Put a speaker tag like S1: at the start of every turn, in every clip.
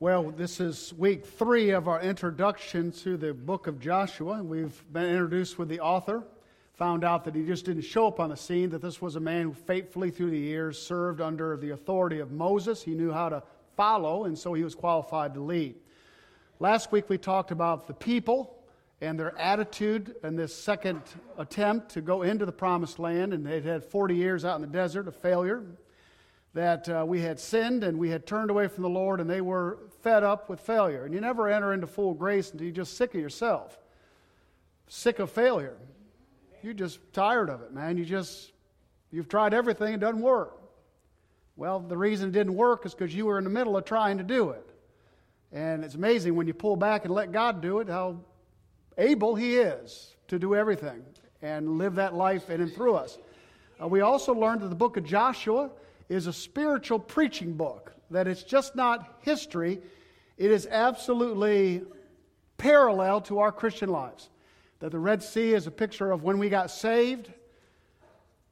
S1: Well, this is week three of our introduction to the book of Joshua. We've been introduced with the author, found out that he just didn't show up on the scene, that this was a man who faithfully through the years served under the authority of Moses. He knew how to follow, and so he was qualified to lead. Last week we talked about the people and their attitude in this second attempt to go into the promised land, and they'd had 40 years out in the desert of failure that uh, we had sinned and we had turned away from the Lord and they were fed up with failure. And you never enter into full grace until you're just sick of yourself, sick of failure. You're just tired of it, man. You just, you've tried everything, it doesn't work. Well, the reason it didn't work is because you were in the middle of trying to do it. And it's amazing when you pull back and let God do it, how able He is to do everything and live that life in and through us. Uh, we also learned that the book of Joshua is a spiritual preaching book, that it's just not history, it is absolutely parallel to our Christian lives. That the Red Sea is a picture of when we got saved,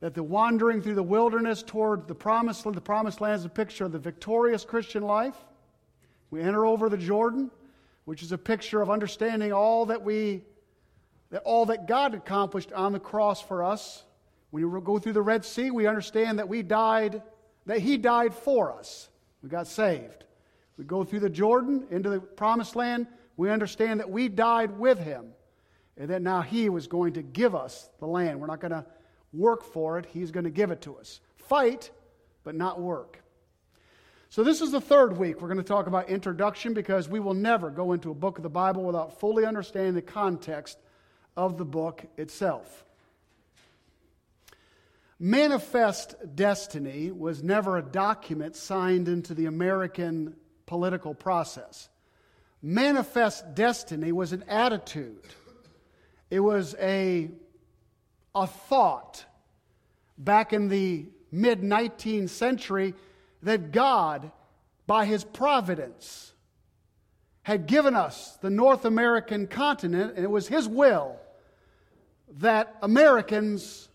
S1: that the wandering through the wilderness toward the promised, the promised land is a picture of the victorious Christian life. We enter over the Jordan, which is a picture of understanding all that we that all that God accomplished on the cross for us. When we go through the Red Sea, we understand that we died that He died for us. We got saved. We go through the Jordan into the promised land. We understand that we died with Him and that now He was going to give us the land. We're not going to work for it, He's going to give it to us. Fight, but not work. So, this is the third week. We're going to talk about introduction because we will never go into a book of the Bible without fully understanding the context of the book itself. Manifest Destiny was never a document signed into the American political process. Manifest Destiny was an attitude, it was a, a thought back in the mid 19th century that God, by His providence, had given us the North American continent, and it was His will that Americans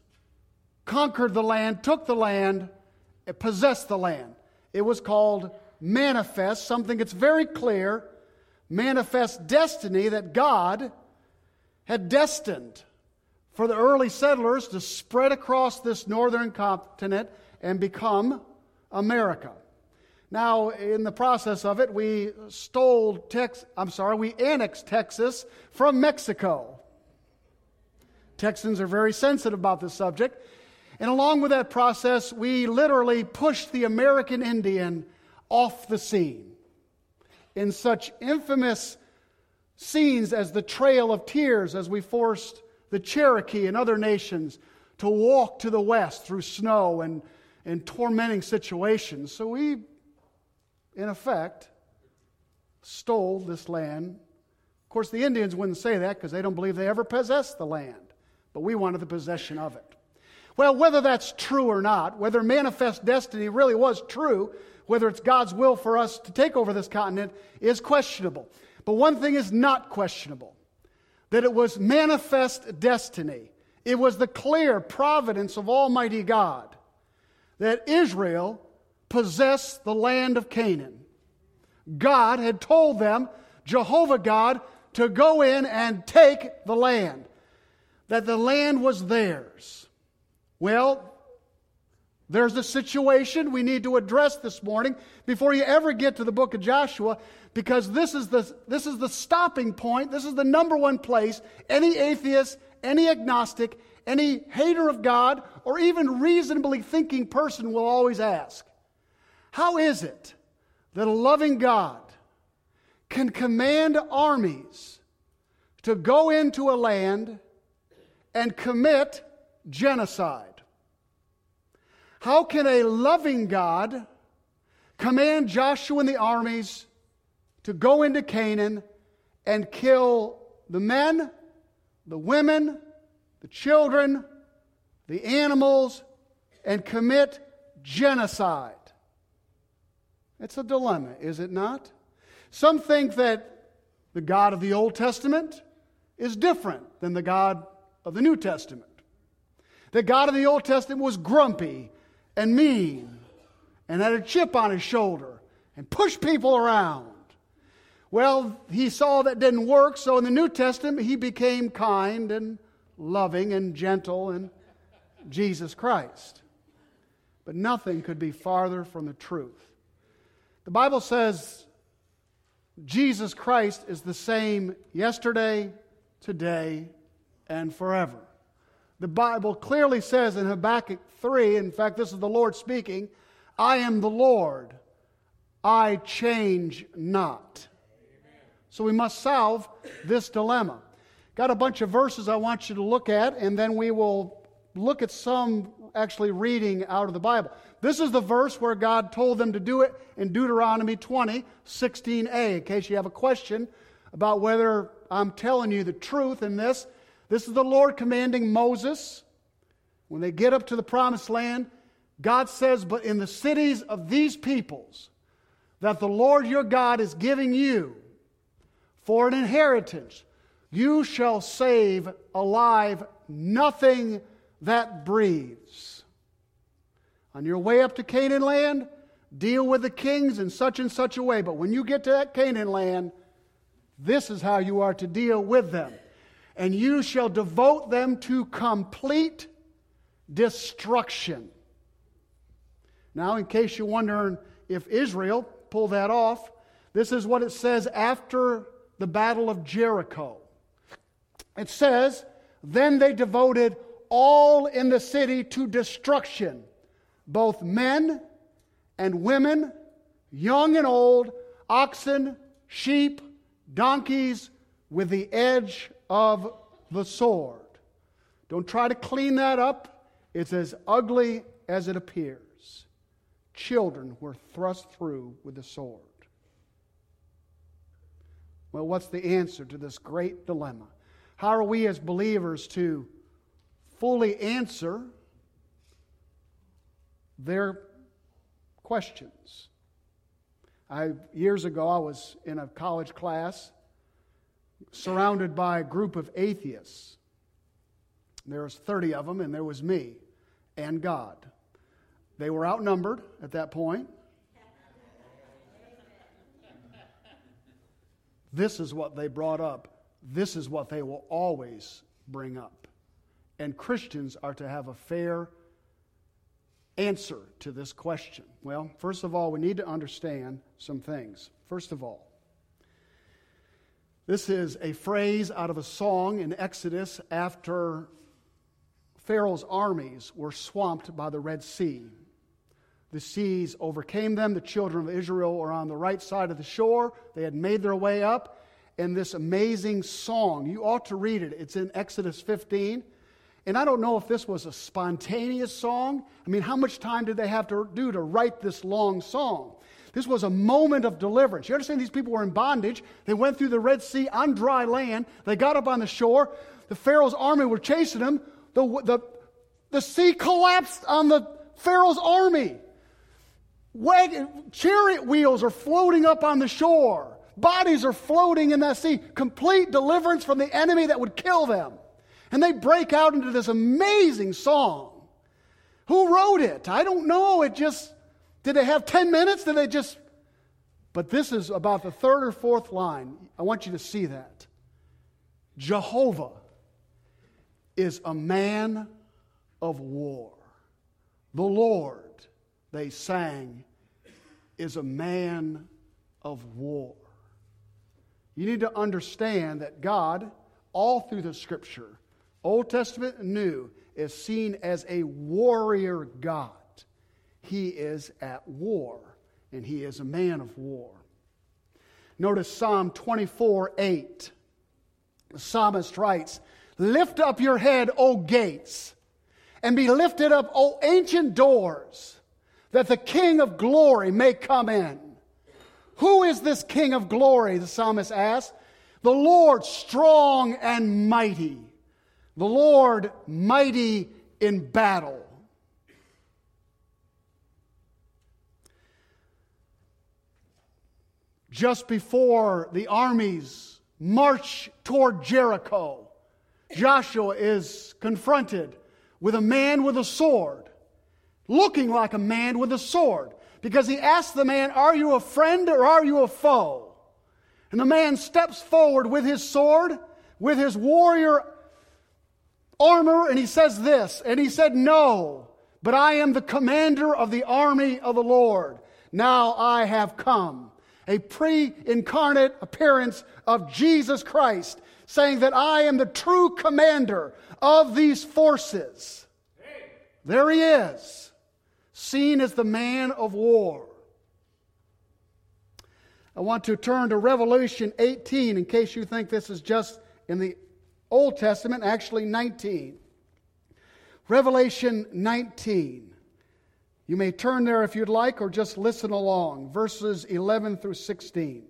S1: conquered the land, took the land, eh, possessed the land. It was called manifest, something that's very clear, manifest destiny that God had destined for the early settlers to spread across this northern continent and become America. Now, in the process of it, we stole Tex I'm sorry, we annexed Texas from Mexico. Texans are very sensitive about this subject. And along with that process, we literally pushed the American Indian off the scene. In such infamous scenes as the Trail of Tears, as we forced the Cherokee and other nations to walk to the west through snow and, and tormenting situations. So we, in effect, stole this land. Of course, the Indians wouldn't say that because they don't believe they ever possessed the land, but we wanted the possession of it. Well, whether that's true or not, whether manifest destiny really was true, whether it's God's will for us to take over this continent, is questionable. But one thing is not questionable that it was manifest destiny. It was the clear providence of Almighty God that Israel possessed the land of Canaan. God had told them, Jehovah God, to go in and take the land, that the land was theirs. Well, there's a situation we need to address this morning before you ever get to the book of Joshua, because this is the, this is the stopping point. This is the number one place any atheist, any agnostic, any hater of God, or even reasonably thinking person will always ask How is it that a loving God can command armies to go into a land and commit genocide? How can a loving God command Joshua and the armies to go into Canaan and kill the men, the women, the children, the animals, and commit genocide? It's a dilemma, is it not? Some think that the God of the Old Testament is different than the God of the New Testament. The God of the Old Testament was grumpy and mean and had a chip on his shoulder and pushed people around. Well, he saw that didn't work, so in the New Testament, he became kind and loving and gentle and Jesus Christ. But nothing could be farther from the truth. The Bible says Jesus Christ is the same yesterday, today, and forever. The Bible clearly says in Habakkuk 3, in fact, this is the Lord speaking, I am the Lord, I change not. So we must solve this dilemma. Got a bunch of verses I want you to look at, and then we will look at some actually reading out of the Bible. This is the verse where God told them to do it in Deuteronomy 20, 16a. In case you have a question about whether I'm telling you the truth in this, this is the Lord commanding Moses when they get up to the promised land. God says, But in the cities of these peoples that the Lord your God is giving you for an inheritance, you shall save alive nothing that breathes. On your way up to Canaan land, deal with the kings in such and such a way. But when you get to that Canaan land, this is how you are to deal with them. And you shall devote them to complete destruction. Now, in case you're wondering if Israel pulled that off, this is what it says after the Battle of Jericho. It says, Then they devoted all in the city to destruction both men and women, young and old, oxen, sheep, donkeys, with the edge of the sword. Don't try to clean that up. It's as ugly as it appears. Children were thrust through with the sword. Well, what's the answer to this great dilemma? How are we as believers to fully answer their questions. I, years ago, I was in a college class surrounded by a group of atheists. There was 30 of them, and there was me and God. They were outnumbered at that point. This is what they brought up. This is what they will always bring up. And Christians are to have a fair answer to this question? Well, first of all, we need to understand some things. First of all, this is a phrase out of a song in Exodus after Pharaoh's armies were swamped by the Red Sea. The seas overcame them. The children of Israel were on the right side of the shore. They had made their way up. And this amazing song, you ought to read it. It's in Exodus 15. And I don't know if this was a spontaneous song. I mean, how much time did they have to do to write this long song? This was a moment of deliverance. You understand these people were in bondage. They went through the Red Sea on dry land. They got up on the shore. The Pharaoh's army were chasing them. The, the, the sea collapsed on the Pharaoh's army. Wagon, chariot wheels are floating up on the shore. Bodies are floating in that sea. Complete deliverance from the enemy that would kill them. And they break out into this amazing song. Who wrote it? I don't know. It just, did they have 10 minutes? Did they just, but this is about the third or fourth line. I want you to see that. Jehovah is a man of war. The Lord, they sang, is a man of war. You need to understand that God, all through the scripture, Old Testament and New, is seen as a warrior God. He is at war, and he is a man of war. Notice Psalm 24 8. The psalmist writes, Lift up your head, O gates, and be lifted up, O ancient doors, that the King of glory may come in. Who is this King of glory? The psalmist asks. The Lord strong and mighty the Lord mighty in battle. Just before the armies march toward Jericho, Joshua is confronted with a man with a sword, looking like a man with a sword, because he asks the man, Are you a friend or are you a foe? And the man steps forward with his sword, with his warrior armor, and he says this. And he said, No, but I am the commander of the army of the Lord. Now I have come. A pre incarnate appearance of Jesus Christ, saying that I am the true commander of these forces. There he is, seen as the man of war. I want to turn to Revelation 18 in case you think this is just in the Old Testament, actually 19. Revelation 19. You may turn there if you'd like or just listen along, verses 11 through 16.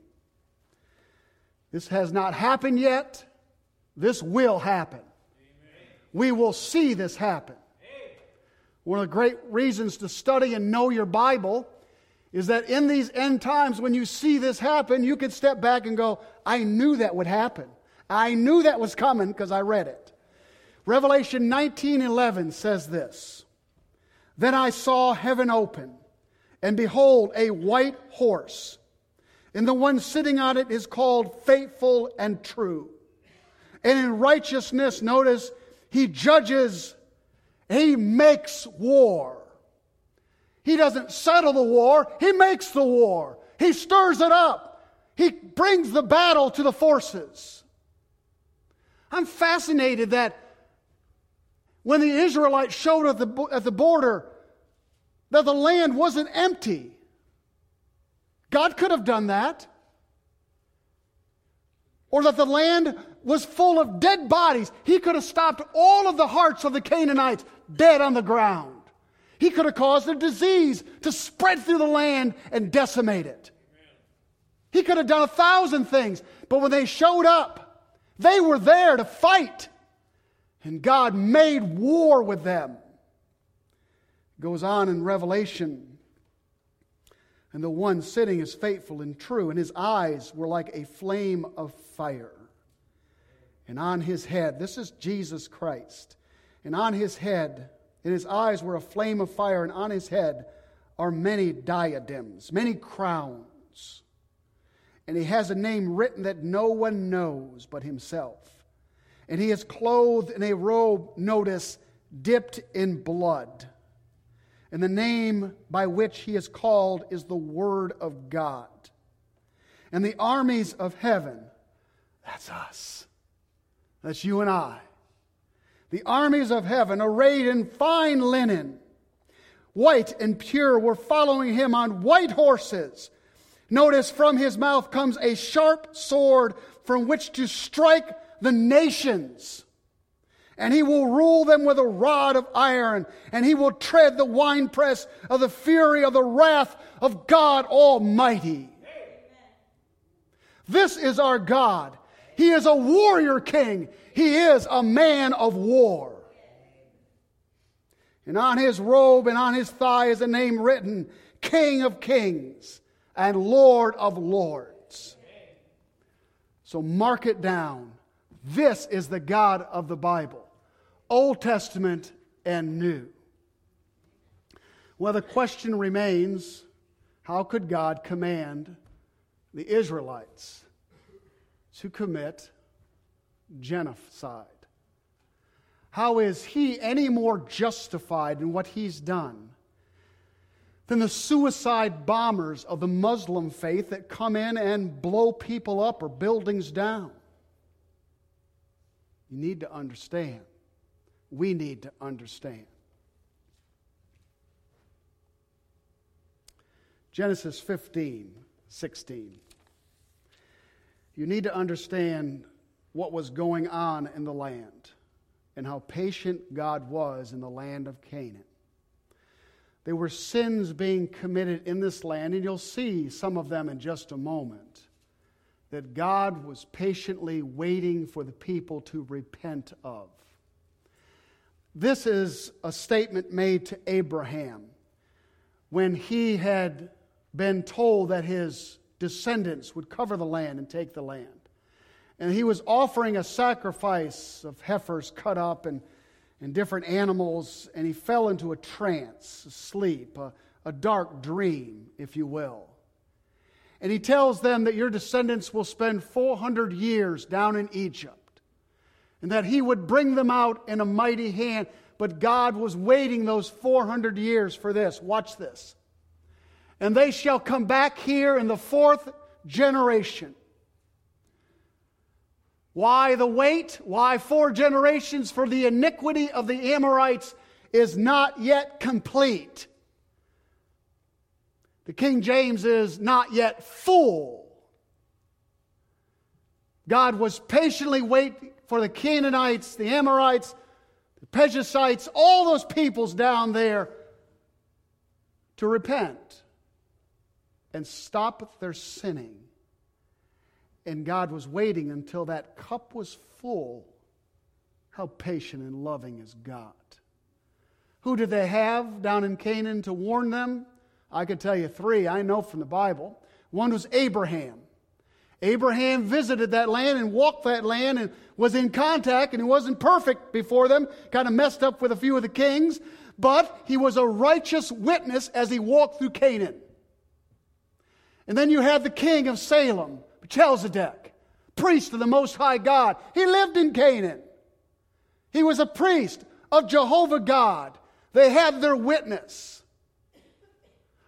S1: This has not happened yet. This will happen. Amen. We will see this happen. Amen. One of the great reasons to study and know your Bible is that in these end times, when you see this happen, you can step back and go, I knew that would happen. I knew that was coming because I read it. Revelation 19:11 says this. Then I saw heaven open, and behold, a white horse. And the one sitting on it is called faithful and true. And in righteousness, notice, he judges, he makes war. He doesn't settle the war, he makes the war. He stirs it up. He brings the battle to the forces. I'm fascinated that when the Israelites showed at the, at the border that the land wasn't empty. God could have done that. Or that the land was full of dead bodies. He could have stopped all of the hearts of the Canaanites dead on the ground. He could have caused a disease to spread through the land and decimate it. He could have done a thousand things. But when they showed up, they were there to fight. And God made war with them. It Goes on in Revelation. And the one sitting is faithful and true, and his eyes were like a flame of fire. And on his head, this is Jesus Christ, and on his head, and his eyes were a flame of fire, and on his head are many diadems, many crowns. And he has a name written that no one knows but himself. And he is clothed in a robe, notice, dipped in blood. And the name by which he is called is the Word of God. And the armies of heaven, that's us. That's you and I. The armies of heaven, arrayed in fine linen, white and pure, were following him on white horses. Notice from his mouth comes a sharp sword from which to strike the nations. And he will rule them with a rod of iron, and he will tread the winepress of the fury of the wrath of God Almighty. This is our God. He is a warrior king. He is a man of war. And on his robe and on his thigh is a name written King of Kings and Lord of Lords. So mark it down. This is the God of the Bible, Old Testament and New. Well, the question remains how could God command the Israelites to commit genocide? How is he any more justified in what he's done than the suicide bombers of the Muslim faith that come in and blow people up or buildings down? You need to understand. We need to understand. Genesis 15, 16. You need to understand what was going on in the land and how patient God was in the land of Canaan. There were sins being committed in this land, and you'll see some of them in just a moment that God was patiently waiting for the people to repent of. This is a statement made to Abraham when he had been told that his descendants would cover the land and take the land. And he was offering a sacrifice of heifers cut up and, and different animals, and he fell into a trance, a sleep, a, a dark dream, if you will. And he tells them that your descendants will spend 400 years down in Egypt and that he would bring them out in a mighty hand. But God was waiting those 400 years for this. Watch this. And they shall come back here in the fourth generation. Why the wait? Why four generations? For the iniquity of the Amorites is not yet complete. The King James is not yet full. God was patiently waiting for the Canaanites, the Amorites, the Perizzites, all those peoples down there to repent and stop their sinning. And God was waiting until that cup was full. How patient and loving is God. Who did they have down in Canaan to warn them? I could tell you three I know from the Bible. One was Abraham. Abraham visited that land and walked that land and was in contact, and he wasn't perfect before them, kind of messed up with a few of the kings, but he was a righteous witness as he walked through Canaan. And then you have the king of Salem, Melchizedek, priest of the Most High God. He lived in Canaan. He was a priest of Jehovah God. They had their witness.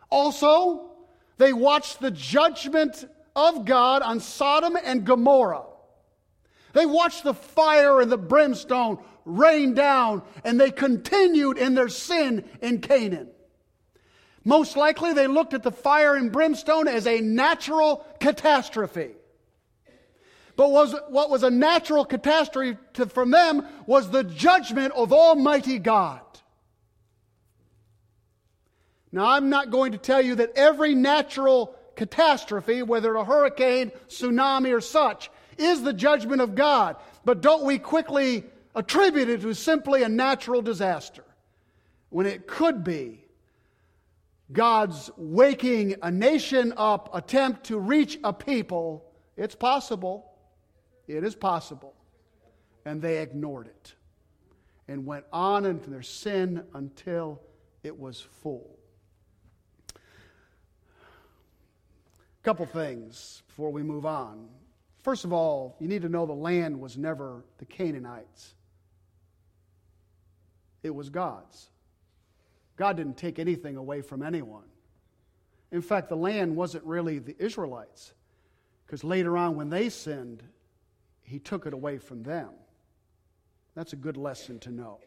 S1: Also, they watched the judgment of God on Sodom and Gomorrah. They watched the fire and the brimstone rain down, and they continued in their sin in Canaan. Most likely, they looked at the fire and brimstone as a natural catastrophe. But was, what was a natural catastrophe to, from them was the judgment of Almighty God. Now, I'm not going to tell you that every natural catastrophe, whether a hurricane, tsunami, or such, is the judgment of God. But don't we quickly attribute it to simply a natural disaster when it could be God's waking a nation up attempt to reach a people? It's possible. It is possible. And they ignored it and went on into their sin until it was full. A couple things before we move on. First of all, you need to know the land was never the Canaanites, it was God's. God didn't take anything away from anyone. In fact, the land wasn't really the Israelites, because later on, when they sinned, He took it away from them. That's a good lesson to know.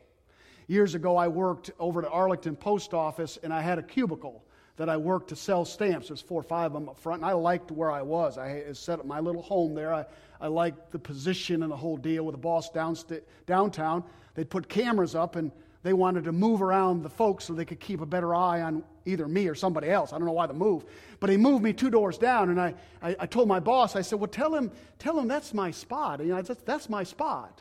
S1: Years ago, I worked over at Arlington Post Office, and I had a cubicle that I worked to sell stamps. There's four or five of them up front, and I liked where I was. I set up my little home there. I, I liked the position and the whole deal with the boss downsta- downtown. They'd put cameras up, and they wanted to move around the folks so they could keep a better eye on either me or somebody else. I don't know why the move. But he moved me two doors down, and I, I, I told my boss, I said, Well, tell him, tell him that's my spot. You know, that's, that's my spot.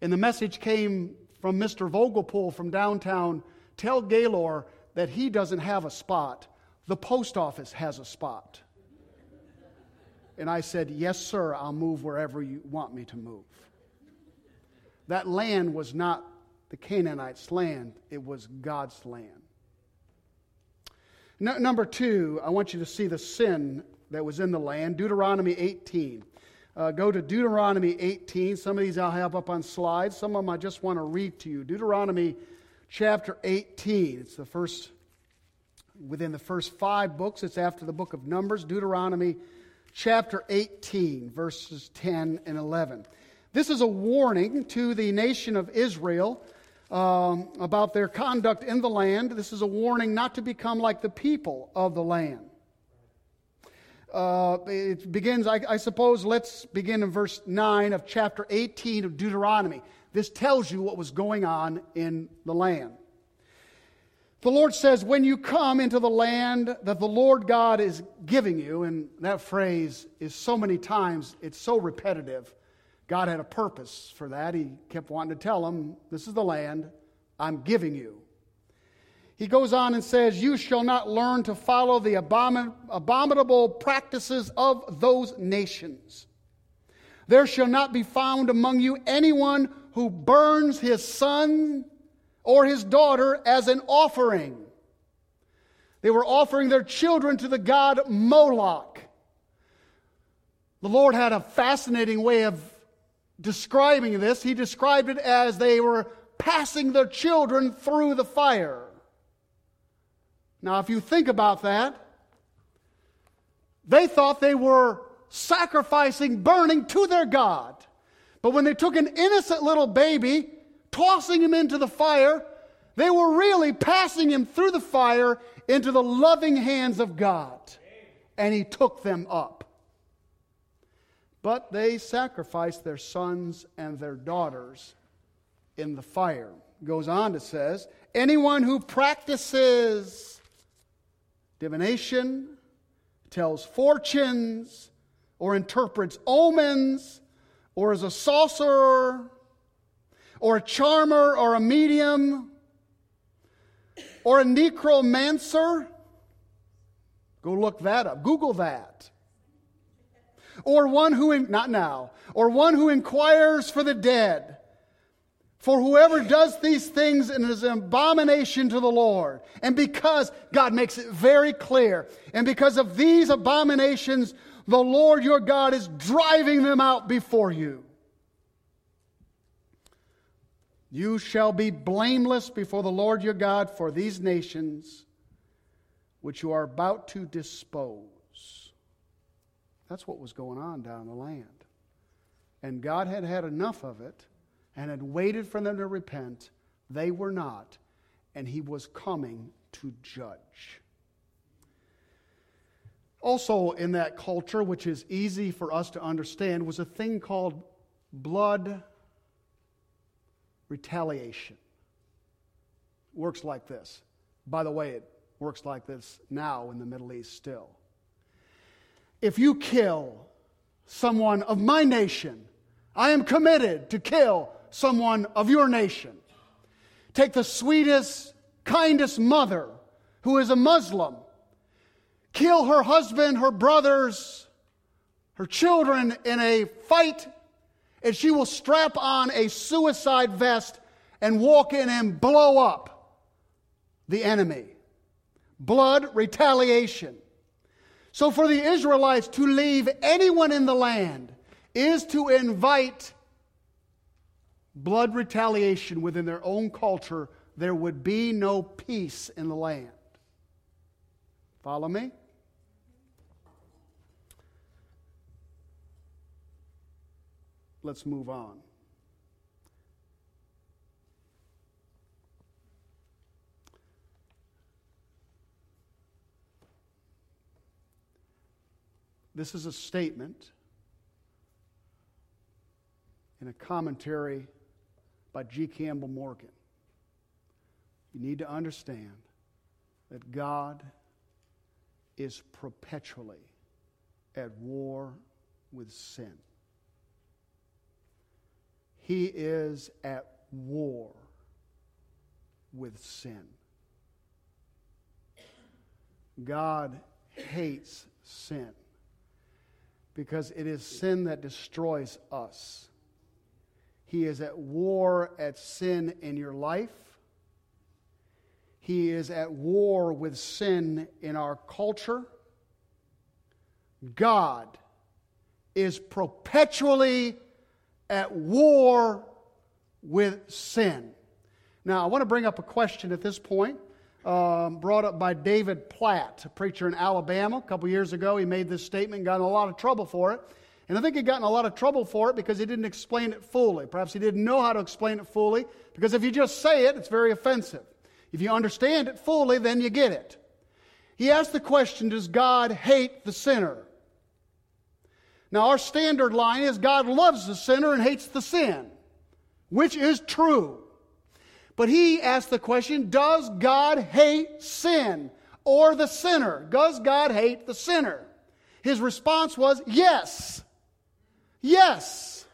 S1: And the message came from Mr. Vogelpool from downtown Tell Gaylor that he doesn't have a spot. The post office has a spot. And I said, Yes, sir, I'll move wherever you want me to move. That land was not the Canaanites' land, it was God's land. No, number two, I want you to see the sin that was in the land. Deuteronomy 18. Uh, go to Deuteronomy 18. Some of these I'll have up on slides. Some of them I just want to read to you. Deuteronomy chapter 18. It's the first, within the first five books, it's after the book of Numbers, Deuteronomy chapter 18, verses 10 and 11. This is a warning to the nation of Israel um, about their conduct in the land. This is a warning not to become like the people of the land. Uh, it begins, I, I suppose, let's begin in verse 9 of chapter 18 of Deuteronomy. This tells you what was going on in the land. The Lord says, When you come into the land that the Lord God is giving you, and that phrase is so many times, it's so repetitive. God had a purpose for that. He kept wanting to tell them, This is the land I'm giving you. He goes on and says, You shall not learn to follow the abominable practices of those nations. There shall not be found among you anyone who burns his son or his daughter as an offering. They were offering their children to the god Moloch. The Lord had a fascinating way of describing this. He described it as they were passing their children through the fire. Now, if you think about that, they thought they were sacrificing, burning to their God. But when they took an innocent little baby, tossing him into the fire, they were really passing him through the fire into the loving hands of God. And he took them up. But they sacrificed their sons and their daughters in the fire. Goes on to says, anyone who practices divination, tells fortunes, or interprets omens, or as a sorcerer, or a charmer, or a medium, or a necromancer. Go look that up. Google that. Or one who, not now, or one who inquires for the dead for whoever does these things is an abomination to the Lord. And because God makes it very clear, and because of these abominations, the Lord your God is driving them out before you. You shall be blameless before the Lord your God for these nations which you are about to dispose. That's what was going on down the land. And God had had enough of it and had waited for them to repent. They were not, and he was coming to judge. Also, in that culture, which is easy for us to understand, was a thing called blood retaliation. Works like this. By the way, it works like this now in the Middle East still. If you kill someone of my nation, I am committed to kill someone of your nation. Take the sweetest, kindest mother who is a Muslim, kill her husband, her brothers, her children in a fight, and she will strap on a suicide vest and walk in and blow up the enemy. Blood retaliation. So, for the Israelites to leave anyone in the land is to invite blood retaliation within their own culture, there would be no peace in the land. Follow me? Let's move on. This is a statement in a commentary by G. Campbell Morgan. You need to understand that God is perpetually at war with sin. He is at war with sin. God hates sin because it is sin that destroys us. He is at war at sin in your life. He is at war with sin in our culture. God is perpetually at war with sin. Now, I want to bring up a question at this point, um, brought up by David Platt, a preacher in Alabama. A couple years ago, he made this statement, got in a lot of trouble for it. And I think he got in a lot of trouble for it because he didn't explain it fully. Perhaps he didn't know how to explain it fully because if you just say it, it's very offensive. If you understand it fully, then you get it. He asked the question Does God hate the sinner? Now, our standard line is God loves the sinner and hates the sin, which is true. But he asked the question Does God hate sin or the sinner? Does God hate the sinner? His response was yes. Yes.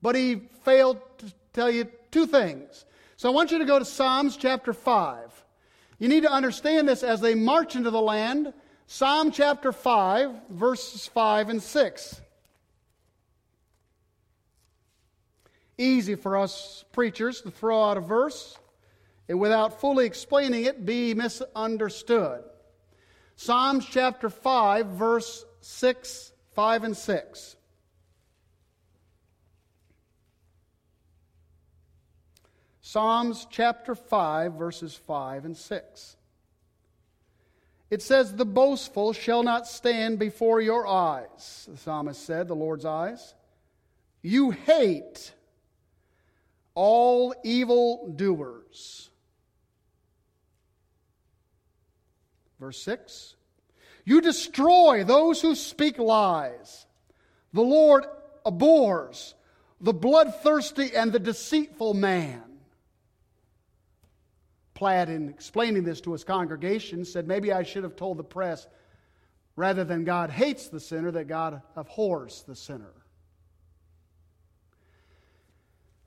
S1: But he failed to tell you two things. So I want you to go to Psalms chapter 5. You need to understand this as they march into the land. Psalm chapter 5, verses 5 and 6. Easy for us preachers to throw out a verse and without fully explaining it be misunderstood. Psalms chapter 5, verse 6 5 and 6. Psalms chapter 5, verses 5 and 6. It says, The boastful shall not stand before your eyes, the psalmist said, the Lord's eyes. You hate all evil doers. Verse 6 You destroy those who speak lies. The Lord abhors the bloodthirsty and the deceitful man. Platt, in explaining this to his congregation, said, Maybe I should have told the press, rather than God hates the sinner, that God abhors the sinner.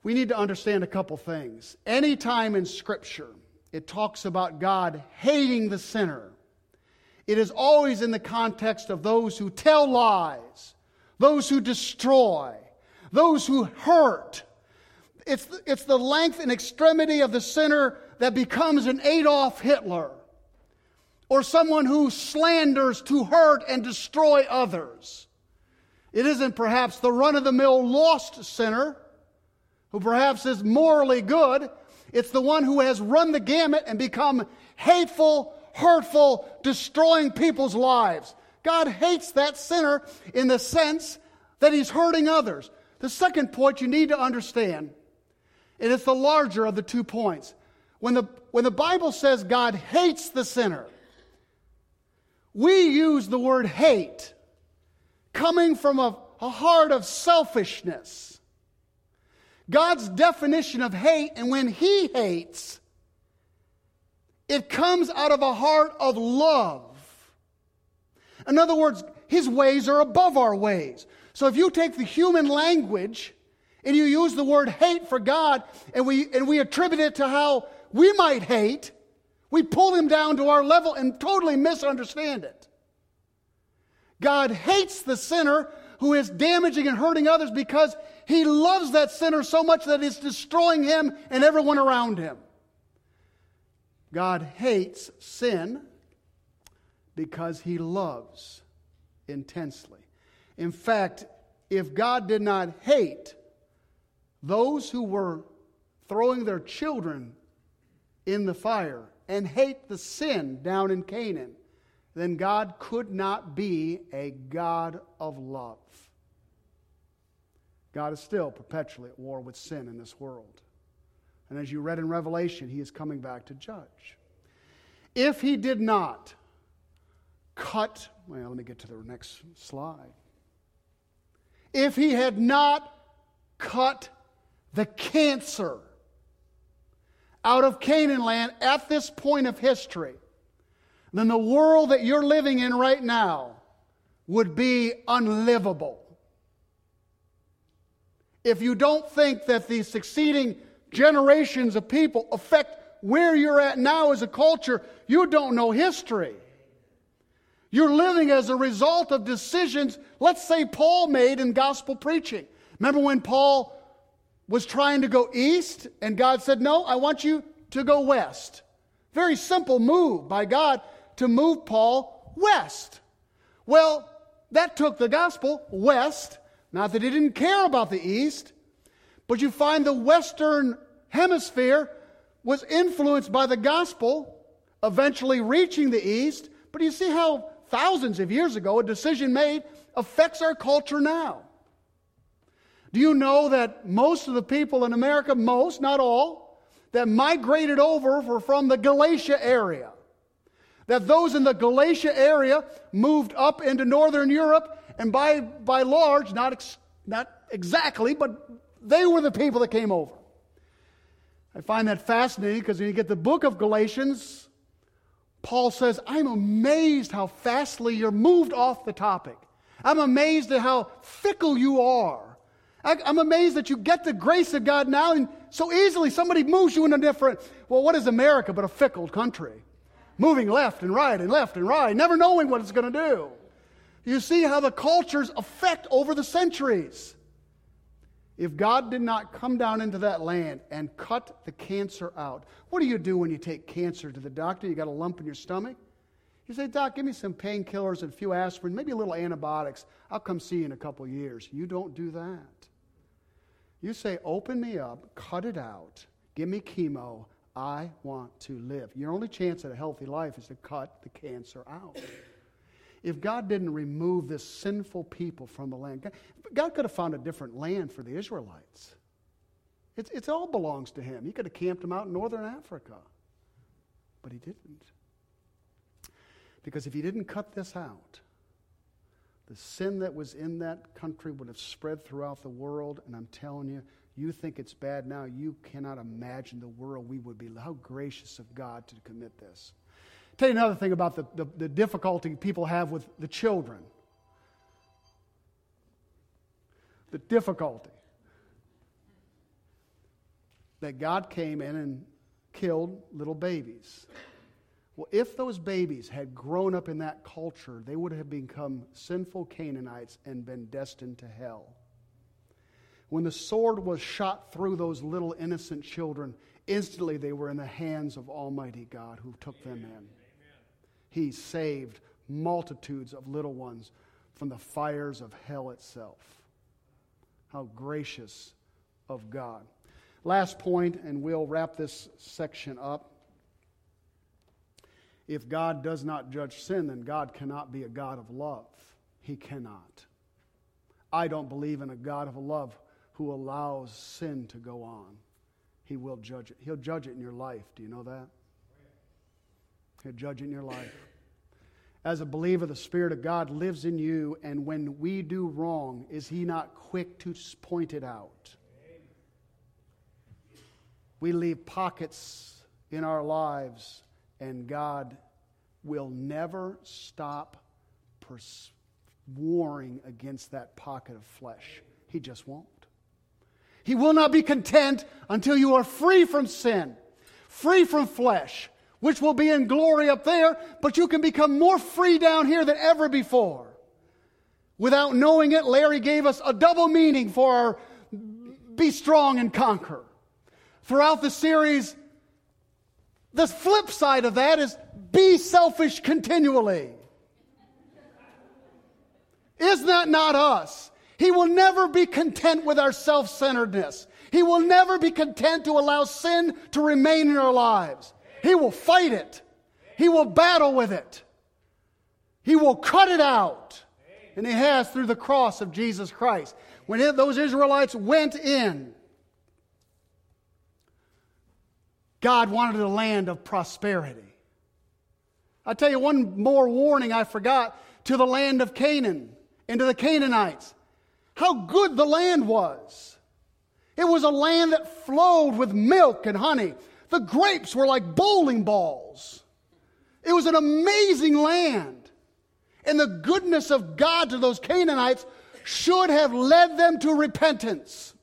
S1: We need to understand a couple things. Anytime in Scripture it talks about God hating the sinner, it is always in the context of those who tell lies, those who destroy, those who hurt. It's, it's the length and extremity of the sinner that becomes an Adolf Hitler or someone who slanders to hurt and destroy others. It isn't perhaps the run of the mill lost sinner who perhaps is morally good. It's the one who has run the gamut and become hateful, hurtful, destroying people's lives. God hates that sinner in the sense that he's hurting others. The second point you need to understand, and it's the larger of the two points, when the, when the Bible says God hates the sinner, we use the word hate coming from a, a heart of selfishness. God's definition of hate, and when He hates, it comes out of a heart of love. In other words, His ways are above our ways. So if you take the human language and you use the word hate for God and we, and we attribute it to how we might hate, we pull him down to our level and totally misunderstand it. God hates the sinner who is damaging and hurting others because he loves that sinner so much that it's destroying him and everyone around him. God hates sin because he loves intensely. In fact, if God did not hate those who were throwing their children in the fire and hate the sin down in Canaan, then God could not be a God of love. God is still perpetually at war with sin in this world. And as you read in Revelation, he is coming back to judge. If he did not cut, well, let me get to the next slide. If he had not cut the cancer out of Canaan land at this point of history, then the world that you're living in right now would be unlivable. If you don't think that the succeeding generations of people affect where you're at now as a culture, you don't know history. You're living as a result of decisions, let's say Paul made in gospel preaching. Remember when Paul was trying to go east, and God said, No, I want you to go west. Very simple move by God to move Paul west. Well, that took the gospel west. Not that he didn't care about the east, but you find the western hemisphere was influenced by the gospel, eventually reaching the east. But you see how thousands of years ago a decision made affects our culture now. Do you know that most of the people in America, most, not all, that migrated over were from the Galatia area? That those in the Galatia area moved up into northern Europe, and by, by large, not, ex, not exactly, but they were the people that came over. I find that fascinating because when you get the book of Galatians, Paul says, I'm amazed how fastly you're moved off the topic. I'm amazed at how fickle you are. I'm amazed that you get the grace of God now and so easily somebody moves you in a different, well, what is America but a fickle country? Moving left and right and left and right, never knowing what it's going to do. You see how the cultures affect over the centuries. If God did not come down into that land and cut the cancer out, what do you do when you take cancer to the doctor? You got a lump in your stomach? You say, Doc, give me some painkillers and a few aspirin, maybe a little antibiotics. I'll come see you in a couple years. You don't do that. You say, open me up, cut it out, give me chemo. I want to live. Your only chance at a healthy life is to cut the cancer out. If God didn't remove this sinful people from the land, God could have found a different land for the Israelites. It's, it all belongs to Him. He could have camped them out in northern Africa, but He didn't. Because if He didn't cut this out, the sin that was in that country would have spread throughout the world, and I'm telling you, you think it's bad now, you cannot imagine the world we would be. How gracious of God to commit this. Tell you another thing about the, the, the difficulty people have with the children. The difficulty that God came in and killed little babies. Well, if those babies had grown up in that culture, they would have become sinful Canaanites and been destined to hell. When the sword was shot through those little innocent children, instantly they were in the hands of Almighty God who took them in. He saved multitudes of little ones from the fires of hell itself. How gracious of God. Last point, and we'll wrap this section up. If God does not judge sin, then God cannot be a God of love. He cannot. I don't believe in a God of love who allows sin to go on. He will judge it. He'll judge it in your life. Do you know that? He'll judge it in your life. As a believer, the Spirit of God lives in you, and when we do wrong, is He not quick to point it out? We leave pockets in our lives, and God will never stop pers- warring against that pocket of flesh. He just won't. He will not be content until you are free from sin, free from flesh, which will be in glory up there, but you can become more free down here than ever before. Without knowing it, Larry gave us a double meaning for our be strong and conquer. Throughout the series, the flip side of that is be selfish continually. Is that not us? He will never be content with our self centeredness. He will never be content to allow sin to remain in our lives. He will fight it. He will battle with it. He will cut it out. And he has through the cross of Jesus Christ. When those Israelites went in, God wanted a land of prosperity. I'll tell you one more warning I forgot to the land of Canaan and to the Canaanites. How good the land was. It was a land that flowed with milk and honey. The grapes were like bowling balls. It was an amazing land. And the goodness of God to those Canaanites should have led them to repentance.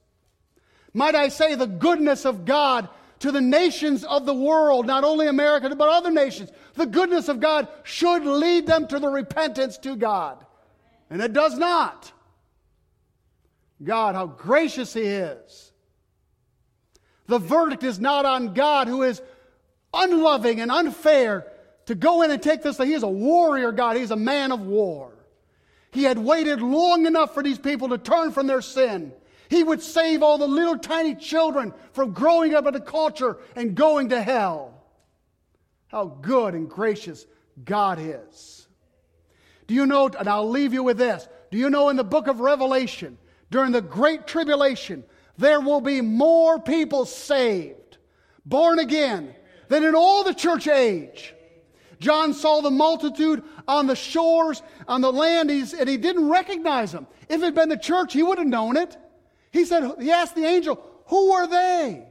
S1: Might I say, the goodness of God to the nations of the world, not only America, but other nations. The goodness of God should lead them to the repentance to God. And it does not. God, how gracious He is. The verdict is not on God, who is unloving and unfair to go in and take this. He is a warrior God, He's a man of war. He had waited long enough for these people to turn from their sin. He would save all the little tiny children from growing up in a culture and going to hell. How good and gracious God is. Do you know, and I'll leave you with this. Do you know in the book of Revelation, during the Great Tribulation, there will be more people saved, born again, than in all the church age. John saw the multitude on the shores, on the land, and he didn't recognize them. If it had been the church, he would have known it. He said, he asked the angel, Who are they?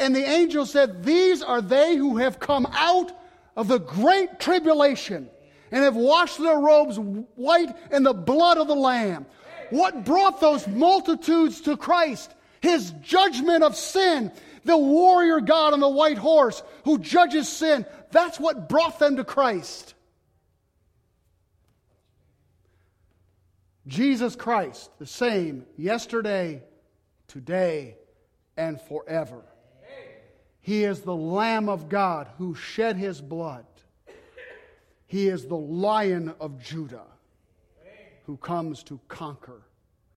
S1: And the angel said, These are they who have come out of the great tribulation and have washed their robes white in the blood of the Lamb. What brought those multitudes to Christ? His judgment of sin. The warrior God on the white horse who judges sin. That's what brought them to Christ. Jesus Christ, the same yesterday, today, and forever. He is the Lamb of God who shed his blood. He is the lion of Judah who comes to conquer